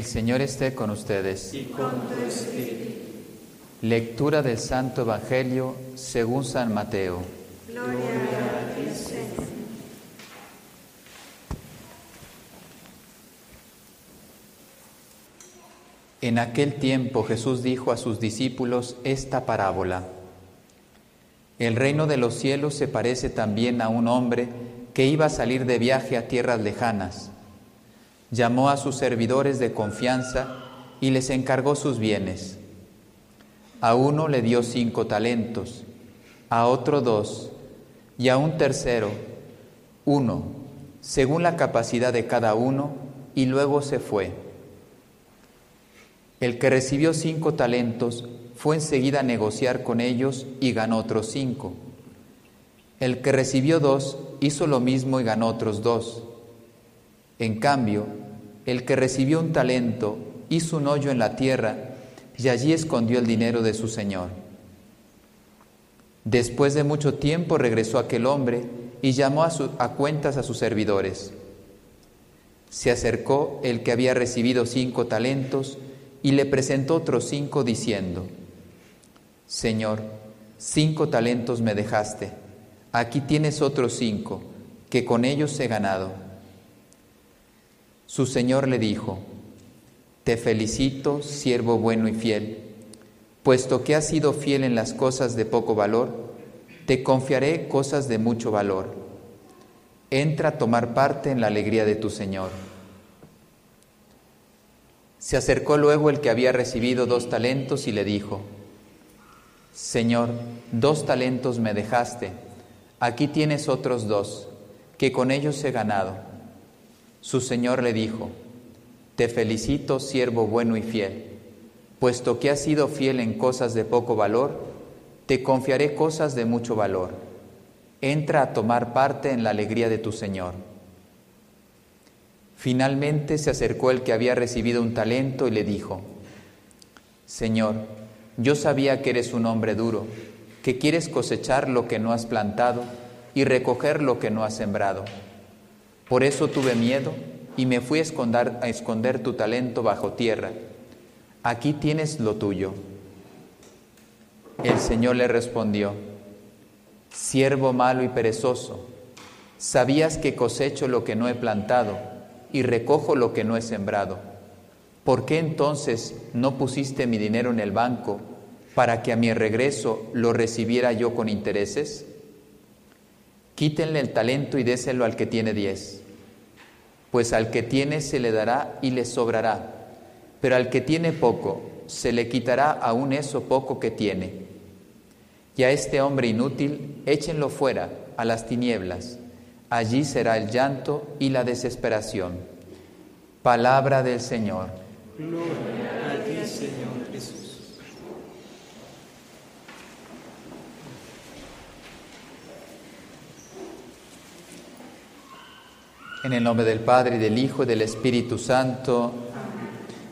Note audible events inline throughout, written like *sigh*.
El Señor esté con ustedes. y con tu espíritu. Lectura del Santo Evangelio según San Mateo. Gloria a ti, Señor. En aquel tiempo Jesús dijo a sus discípulos esta parábola. El reino de los cielos se parece también a un hombre que iba a salir de viaje a tierras lejanas. Llamó a sus servidores de confianza y les encargó sus bienes. A uno le dio cinco talentos, a otro dos y a un tercero uno, según la capacidad de cada uno, y luego se fue. El que recibió cinco talentos fue enseguida a negociar con ellos y ganó otros cinco. El que recibió dos hizo lo mismo y ganó otros dos. En cambio, el que recibió un talento hizo un hoyo en la tierra y allí escondió el dinero de su señor. Después de mucho tiempo regresó aquel hombre y llamó a, a cuentas a sus servidores. Se acercó el que había recibido cinco talentos y le presentó otros cinco diciendo, Señor, cinco talentos me dejaste, aquí tienes otros cinco, que con ellos he ganado. Su Señor le dijo, Te felicito, siervo bueno y fiel, puesto que has sido fiel en las cosas de poco valor, te confiaré cosas de mucho valor. Entra a tomar parte en la alegría de tu Señor. Se acercó luego el que había recibido dos talentos y le dijo, Señor, dos talentos me dejaste, aquí tienes otros dos, que con ellos he ganado. Su Señor le dijo, Te felicito, siervo bueno y fiel, puesto que has sido fiel en cosas de poco valor, te confiaré cosas de mucho valor. Entra a tomar parte en la alegría de tu Señor. Finalmente se acercó el que había recibido un talento y le dijo, Señor, yo sabía que eres un hombre duro, que quieres cosechar lo que no has plantado y recoger lo que no has sembrado. Por eso tuve miedo y me fui a esconder, a esconder tu talento bajo tierra. Aquí tienes lo tuyo. El Señor le respondió, siervo malo y perezoso, sabías que cosecho lo que no he plantado y recojo lo que no he sembrado. ¿Por qué entonces no pusiste mi dinero en el banco para que a mi regreso lo recibiera yo con intereses? Quítenle el talento y déselo al que tiene diez, pues al que tiene se le dará y le sobrará, pero al que tiene poco se le quitará aún eso poco que tiene. Y a este hombre inútil échenlo fuera a las tinieblas, allí será el llanto y la desesperación. Palabra del Señor. Gloria a ti, Señor Jesús. En el nombre del Padre, y del Hijo, y del Espíritu Santo,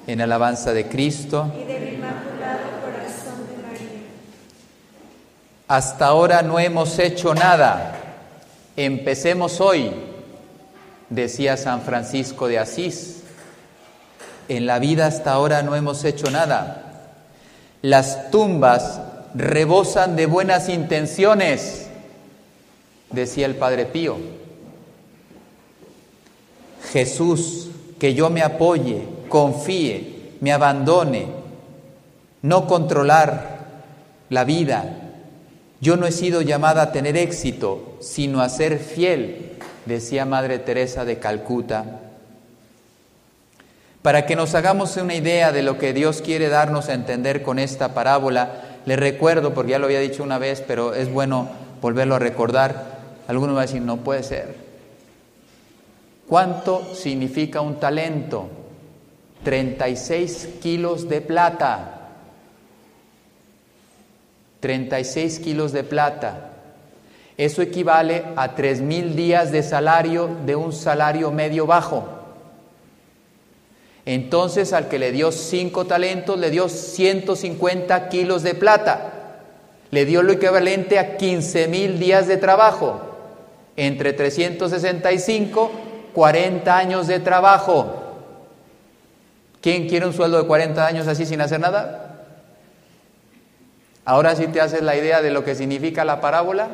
en alabanza de Cristo. y del Inmaculado Corazón de María. Hasta ahora no hemos hecho nada. Empecemos hoy, decía San Francisco de Asís. En la vida hasta ahora no hemos hecho nada. Las tumbas rebosan de buenas intenciones, decía el Padre Pío. Jesús, que yo me apoye, confíe, me abandone, no controlar la vida. Yo no he sido llamada a tener éxito, sino a ser fiel, decía Madre Teresa de Calcuta. Para que nos hagamos una idea de lo que Dios quiere darnos a entender con esta parábola, le recuerdo, porque ya lo había dicho una vez, pero es bueno volverlo a recordar. Algunos van a decir, no puede ser. ¿Cuánto significa un talento? 36 kilos de plata. 36 kilos de plata. Eso equivale a 3 mil días de salario de un salario medio bajo. Entonces al que le dio cinco talentos le dio 150 kilos de plata. Le dio lo equivalente a 15 mil días de trabajo. Entre 365, 40 años de trabajo. ¿Quién quiere un sueldo de 40 años así sin hacer nada? Ahora sí te haces la idea de lo que significa la parábola.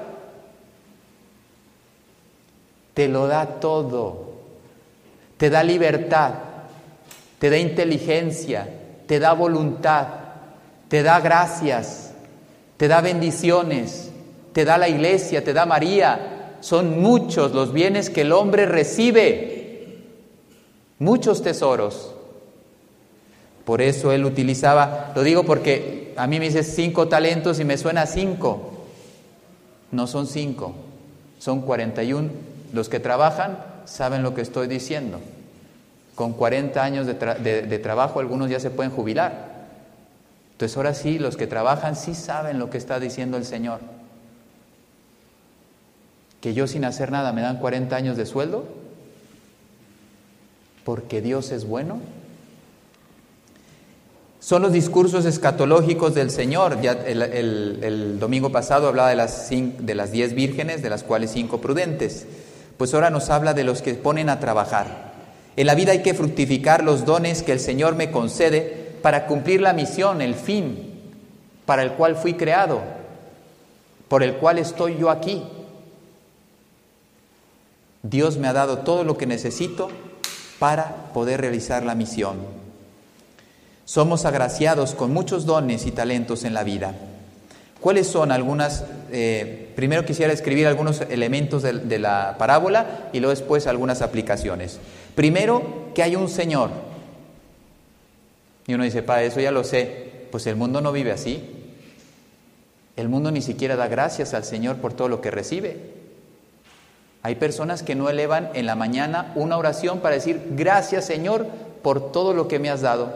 Te lo da todo. Te da libertad, te da inteligencia, te da voluntad, te da gracias, te da bendiciones, te da la iglesia, te da María. Son muchos los bienes que el hombre recibe, muchos tesoros. Por eso él utilizaba, lo digo porque a mí me dice cinco talentos y me suena cinco. No son cinco, son 41. Los que trabajan saben lo que estoy diciendo. Con 40 años de, de trabajo algunos ya se pueden jubilar. Entonces ahora sí, los que trabajan sí saben lo que está diciendo el Señor. Que yo sin hacer nada me dan 40 años de sueldo porque Dios es bueno. Son los discursos escatológicos del Señor. Ya el, domingo pasado hablaba de las, de las diez vírgenes, de las cuales cinco prudentes. Pues ahora nos habla de los que ponen a trabajar. En la vida hay que fructificar los dones que el Señor me concede para cumplir la misión, el fin para el cual fui creado, por el cual estoy yo aquí. Dios me ha dado todo lo que necesito para poder realizar la misión. Somos agraciados con muchos dones y talentos en la vida. ¿Cuáles son algunas? Eh, primero quisiera escribir algunos elementos de, la parábola y luego después algunas aplicaciones. Primero, que hay un Señor. Y uno dice, para eso ya lo sé. Pues el mundo no vive así. El mundo ni siquiera da gracias al Señor por todo lo que recibe. Hay personas que no elevan en la mañana una oración para decir, gracias Señor por todo lo que me has dado.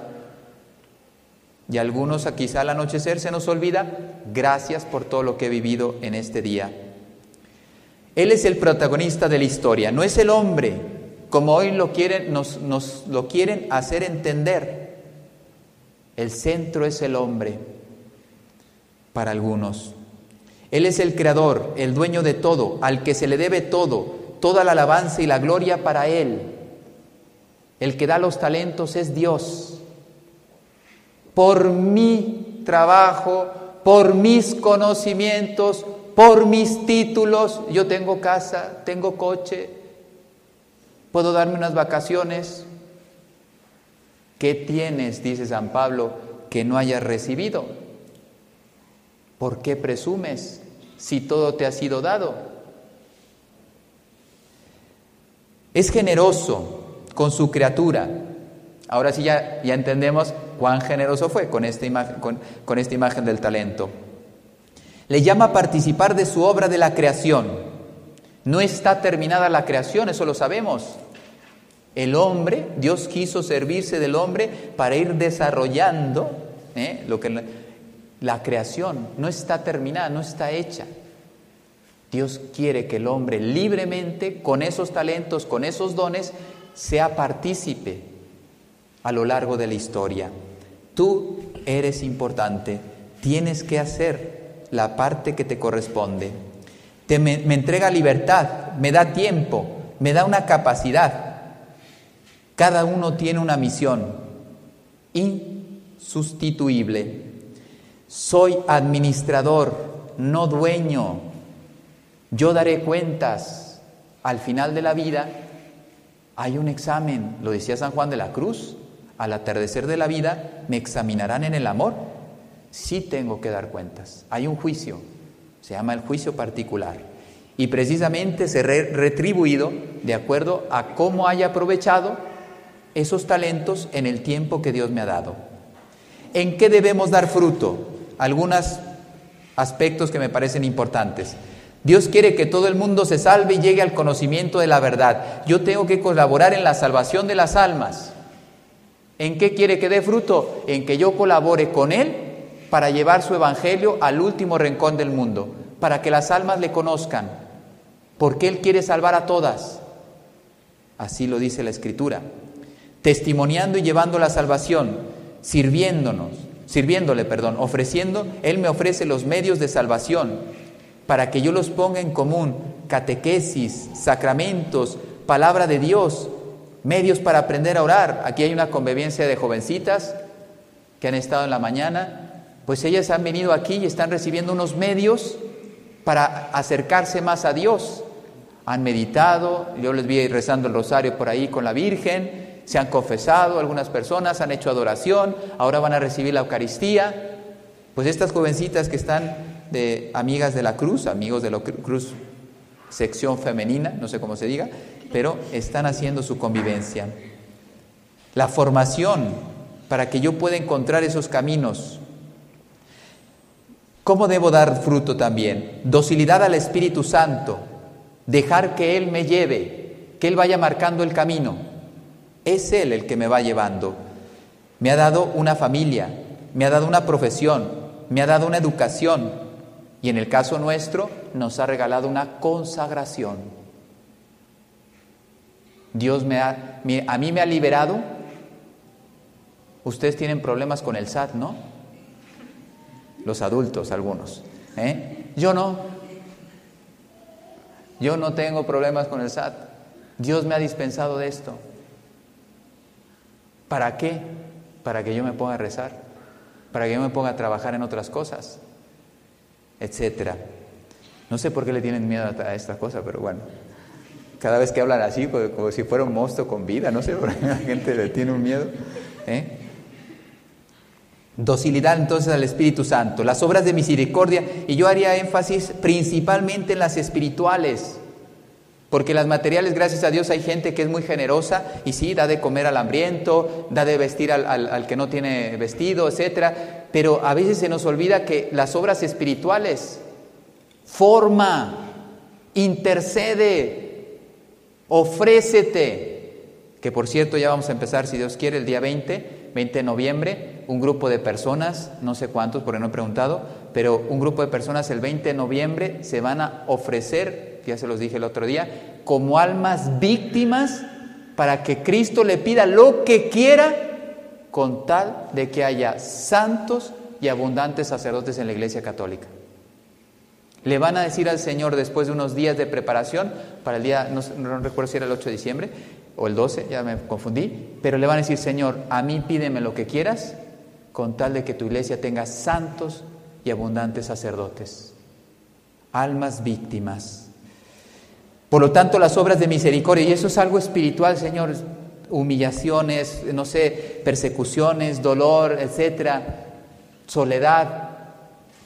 Y algunos quizá al anochecer se nos olvida, gracias por todo lo que he vivido en este día. Él es el protagonista de la historia, no es el hombre, como hoy lo quieren, nos, lo quieren hacer entender. El centro es el hombre para algunos. Él es el creador, el dueño de todo, al que se le debe todo, toda la alabanza y la gloria para Él. El que da los talentos es Dios por mi trabajo, por mis conocimientos, por mis títulos. Yo tengo casa, tengo coche, puedo darme unas vacaciones. ¿Qué tienes, dice San Pablo, que no hayas recibido? ¿Por qué presumes si todo te ha sido dado? Es generoso con su criatura. Ahora sí ya, ya entendemos cuán generoso fue con esta, imagen, con, esta imagen del talento. Le llama a participar de su obra de la creación. No está terminada la creación, eso lo sabemos. El hombre, Dios quiso servirse del hombre para ir desarrollando ¿eh? lo que la creación no está terminada, no está hecha. Dios quiere que el hombre libremente, con esos talentos, con esos dones, sea partícipe a lo largo de la historia. Tú eres importante, tienes que hacer la parte que te corresponde. Te, me, entrega libertad, me da tiempo, me da una capacidad. Cada uno tiene una misión insustituible. Soy administrador, no dueño. Yo daré cuentas. Al final de la vida hay un examen, lo decía San Juan de la Cruz, al atardecer de la vida, me examinarán en el amor. Sí tengo que dar cuentas. Hay un juicio, se llama el juicio particular. Y precisamente seré retribuido de acuerdo a cómo haya aprovechado esos talentos en el tiempo que Dios me ha dado. ¿En qué debemos dar fruto? Algunos aspectos que me parecen importantes. Dios quiere que todo el mundo se salve y llegue al conocimiento de la verdad. Yo tengo que colaborar en la salvación de las almas. ¿En qué quiere que dé fruto? En que yo colabore con Él para llevar su evangelio al último rincón del mundo, para que las almas le conozcan, porque Él quiere salvar a todas. Así lo dice la Escritura. Testimoniando y llevando la salvación, sirviéndonos, sirviéndole, perdón, ofreciendo, Él me ofrece los medios de salvación para que yo los ponga en común, catequesis, sacramentos, palabra de Dios, medios para aprender a orar. Aquí hay una convivencia de jovencitas que han estado en la mañana, pues ellas han venido aquí y están recibiendo unos medios para acercarse más a Dios. Han meditado, yo les vi rezando el rosario por ahí con la Virgen, se han confesado algunas personas, han hecho adoración, ahora van a recibir la Eucaristía. Pues estas jovencitas que están de amigas de la cruz, amigos de la cruz, sección femenina, no sé cómo se diga, pero están haciendo su convivencia. La formación para que yo pueda encontrar esos caminos. ¿Cómo debo dar fruto también? Docilidad al Espíritu Santo, dejar que Él me lleve, que Él vaya marcando el camino. Es Él el que me va llevando. Me ha dado una familia, me ha dado una profesión, me ha dado una educación y en el caso nuestro nos ha regalado una consagración. Dios me ha, a mí me ha liberado. Ustedes tienen problemas con el SAT, ¿no? Los adultos, algunos. ¿eh? Yo no. Yo no tengo problemas con el SAT. Dios me ha dispensado de esto. ¿Para qué? Para que yo me ponga a rezar, para que yo me ponga a trabajar en otras cosas, etcétera. No sé por qué le tienen miedo a esta cosa, pero bueno. Cada vez que hablan así, pues, como si fuera un monstruo con vida, no sé *laughs* por qué la gente le tiene un miedo. ¿eh? Docilidad entonces al Espíritu Santo, las obras de misericordia, y yo haría énfasis principalmente en las espirituales, porque las materiales, gracias a Dios, hay gente que es muy generosa y sí, da de comer al hambriento, da de vestir al, al que no tiene vestido, etcétera, pero a veces se nos olvida que las obras espirituales forma, intercede, Ofrécete. Que por cierto ya vamos a empezar, si Dios quiere, el día 20, 20 de noviembre, un grupo de personas, no sé cuántos porque no he preguntado, pero un grupo de personas el 20 de noviembre se van a ofrecer, ya se los dije el otro día, como almas víctimas para que Cristo le pida lo que quiera con tal de que haya santos y abundantes sacerdotes en la Iglesia Católica. Le van a decir al Señor después de unos días de preparación, para el día, no, recuerdo si era el 8 de diciembre o el 12, ya me confundí, pero le van a decir, Señor, a mí pídeme lo que quieras, con tal de que tu iglesia tenga santos y abundantes sacerdotes, almas víctimas. Por lo tanto, las obras de misericordia, y eso es algo espiritual, Señor, humillaciones, no sé, persecuciones, dolor, etcétera, soledad,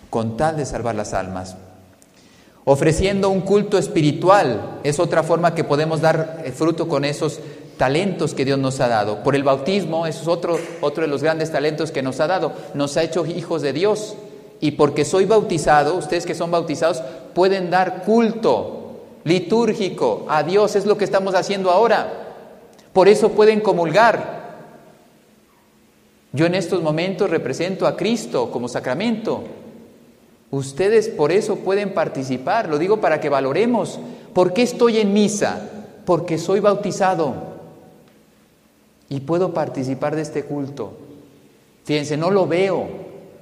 con tal de salvar las almas. Ofreciendo un culto espiritual es otra forma que podemos dar eh, fruto con esos talentos que Dios nos ha dado. Por el bautismo, eso es otro, otro de los grandes talentos que nos ha dado. Nos ha hecho hijos de Dios. Y porque soy bautizado, ustedes que son bautizados, pueden dar culto litúrgico a Dios. Es lo que estamos haciendo ahora. Por eso pueden comulgar. Yo en estos momentos represento a Cristo como sacramento. Ustedes por eso pueden participar, lo digo para que valoremos. ¿Por qué estoy en misa? Porque soy bautizado y puedo participar de este culto. Fíjense, no lo veo,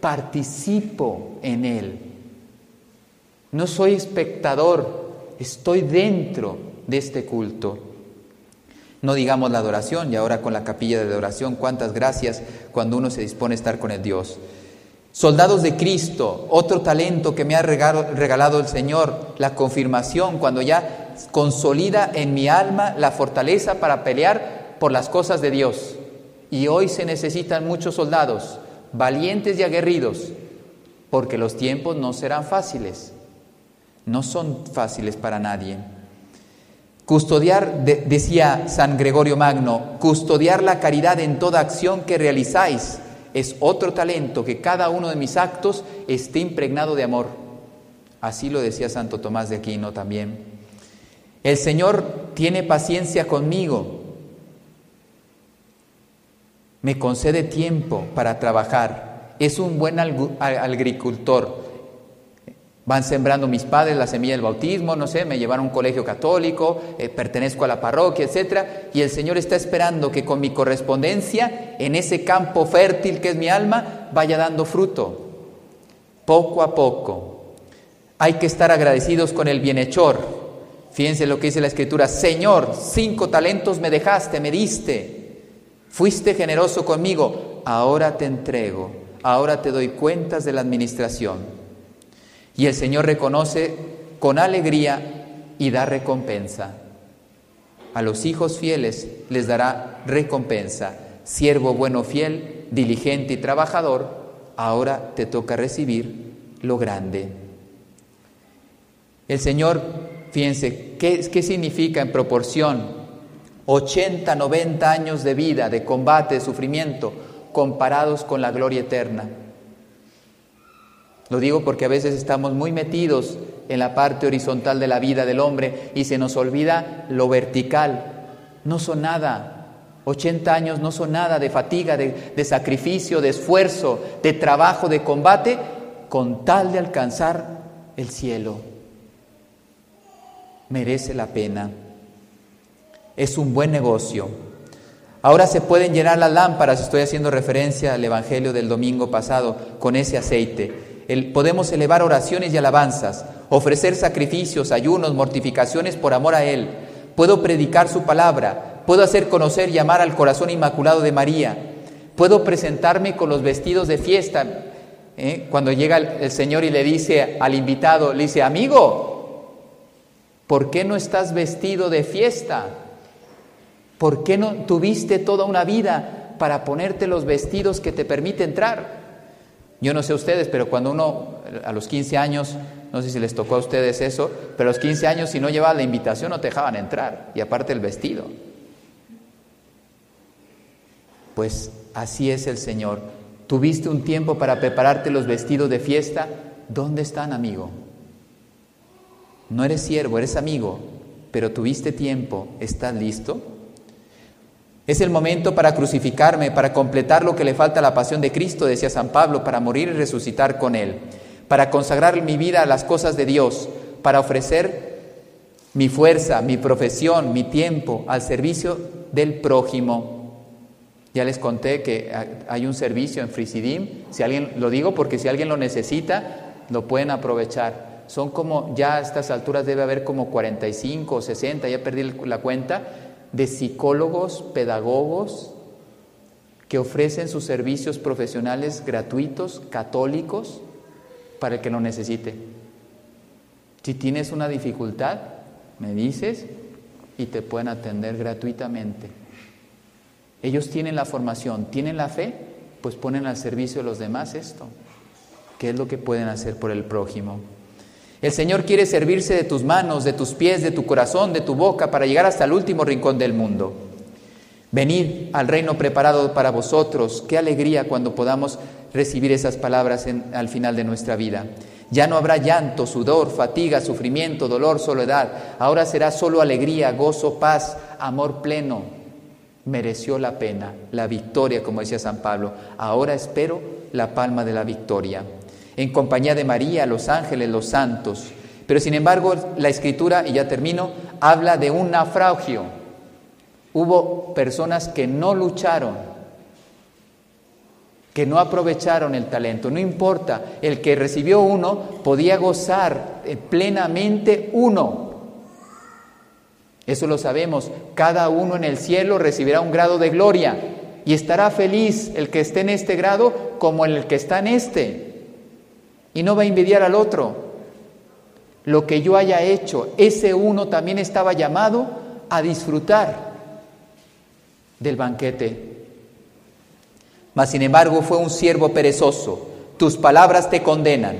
participo en él. No soy espectador, estoy dentro de este culto. No digamos la adoración y ahora con la capilla de adoración, cuántas gracias cuando uno se dispone a estar con el Dios. Soldados de Cristo, otro talento que me ha regalado el Señor, la confirmación, cuando ya consolida en mi alma la fortaleza para pelear por las cosas de Dios. Y hoy se necesitan muchos soldados, valientes y aguerridos, porque los tiempos no serán fáciles, no son fáciles para nadie. Custodiar, decía San Gregorio Magno, custodiar la caridad en toda acción que realizáis es otro talento, que cada uno de mis actos esté impregnado de amor. Así lo decía Santo Tomás de Aquino también. El Señor tiene paciencia conmigo, me concede tiempo para trabajar, es un buen agricultor, Van sembrando mis padres la semilla del bautismo, no sé, me llevaron a un colegio católico, eh, pertenezco a la parroquia, etc. Y el Señor está esperando que con mi correspondencia, en ese campo fértil que es mi alma, vaya dando fruto, poco a poco. Hay que estar agradecidos con el bienhechor, Fíjense lo que dice la escritura, Señor, cinco talentos me dejaste, me diste, fuiste generoso conmigo, ahora te entrego, ahora te doy cuentas de la administración. Y el Señor reconoce con alegría y da recompensa. A los hijos fieles les dará recompensa. Siervo bueno, fiel, diligente y trabajador, ahora te toca recibir lo grande. El Señor, fíjense, ¿qué, significa en proporción? 80, 90 años de vida, de combate, de sufrimiento, comparados con la gloria eterna. Lo digo porque a veces estamos muy metidos en la parte horizontal de la vida del hombre y se nos olvida lo vertical. No son nada. 80 años no son nada de fatiga, de, de sacrificio, de esfuerzo, de trabajo, de combate, con tal de alcanzar el cielo. Merece la pena. Es un buen negocio. Ahora se pueden llenar las lámparas, estoy haciendo referencia al Evangelio del domingo pasado, con ese aceite podemos elevar oraciones y alabanzas, ofrecer sacrificios, ayunos, mortificaciones por amor a Él. Puedo predicar su palabra, puedo hacer conocer y amar al corazón inmaculado de María. Puedo presentarme con los vestidos de fiesta. ¿eh? Cuando llega el, el Señor y le dice al invitado, le dice, amigo, ¿por qué no estás vestido de fiesta? ¿Por qué no tuviste toda una vida para ponerte los vestidos que te permite entrar? Yo no sé ustedes, pero cuando uno a los 15 años, no sé si les tocó a ustedes eso, pero a los 15 años si no llevaba la invitación no te dejaban entrar, y aparte el vestido. Pues así es el Señor. Tuviste un tiempo para prepararte los vestidos de fiesta. ¿Dónde están, amigo? No eres siervo, eres amigo, pero tuviste tiempo. ¿Estás listo? Es el momento para crucificarme, para completar lo que le falta a la pasión de Cristo, decía San Pablo, para morir y resucitar con Él, para consagrar mi vida a las cosas de Dios, para ofrecer mi fuerza, mi profesión, mi tiempo al servicio del prójimo. Ya les conté que hay un servicio en Frisidim, si alguien lo digo porque si alguien lo necesita, lo pueden aprovechar. Son como ya a estas alturas debe haber como 45 o 60, ya perdí la cuenta de psicólogos, pedagogos que ofrecen sus servicios profesionales gratuitos, católicos, para el que lo necesite. Si tienes una dificultad, me dices y te pueden atender gratuitamente. Ellos tienen la formación, tienen la fe, pues ponen al servicio de los demás esto. ¿Qué es lo que pueden hacer por el prójimo? El Señor quiere servirse de tus manos, de tus pies, de tu corazón, de tu boca, para llegar hasta el último rincón del mundo. Venid al reino preparado para vosotros. Qué alegría cuando podamos recibir esas palabras al final de nuestra vida. Ya no habrá llanto, sudor, fatiga, sufrimiento, dolor, soledad. Ahora será solo alegría, gozo, paz, amor pleno. Mereció la pena, la victoria, como decía San Pablo. Ahora espero la palma de la victoria en compañía de María, los ángeles, los santos. Pero sin embargo, la escritura, y ya termino, habla de un naufragio. Hubo personas que no lucharon, que no aprovecharon el talento. No importa, el que recibió uno podía gozar plenamente uno. Eso lo sabemos. Cada uno en el cielo recibirá un grado de gloria y estará feliz el que esté en este grado como el que está en este y no va a envidiar al otro. Lo que yo haya hecho, ese uno también estaba llamado a disfrutar del banquete. Mas sin embargo fue un siervo perezoso. Tus palabras te condenan.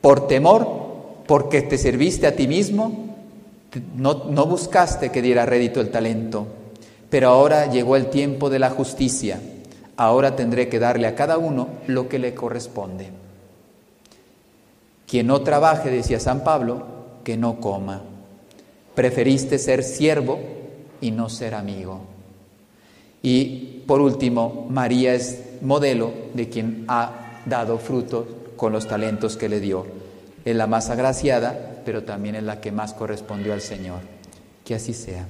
Por temor, porque te serviste a ti mismo, no, no buscaste que diera rédito el talento. Pero ahora llegó el tiempo de la justicia. Ahora tendré que darle a cada uno lo que le corresponde. Quien no trabaje, decía San Pablo, que no coma. Preferiste ser siervo y no ser amigo. Y por último, María es modelo de quien ha dado fruto con los talentos que le dio. Es la más agraciada, pero también es la que más correspondió al Señor. Que así sea.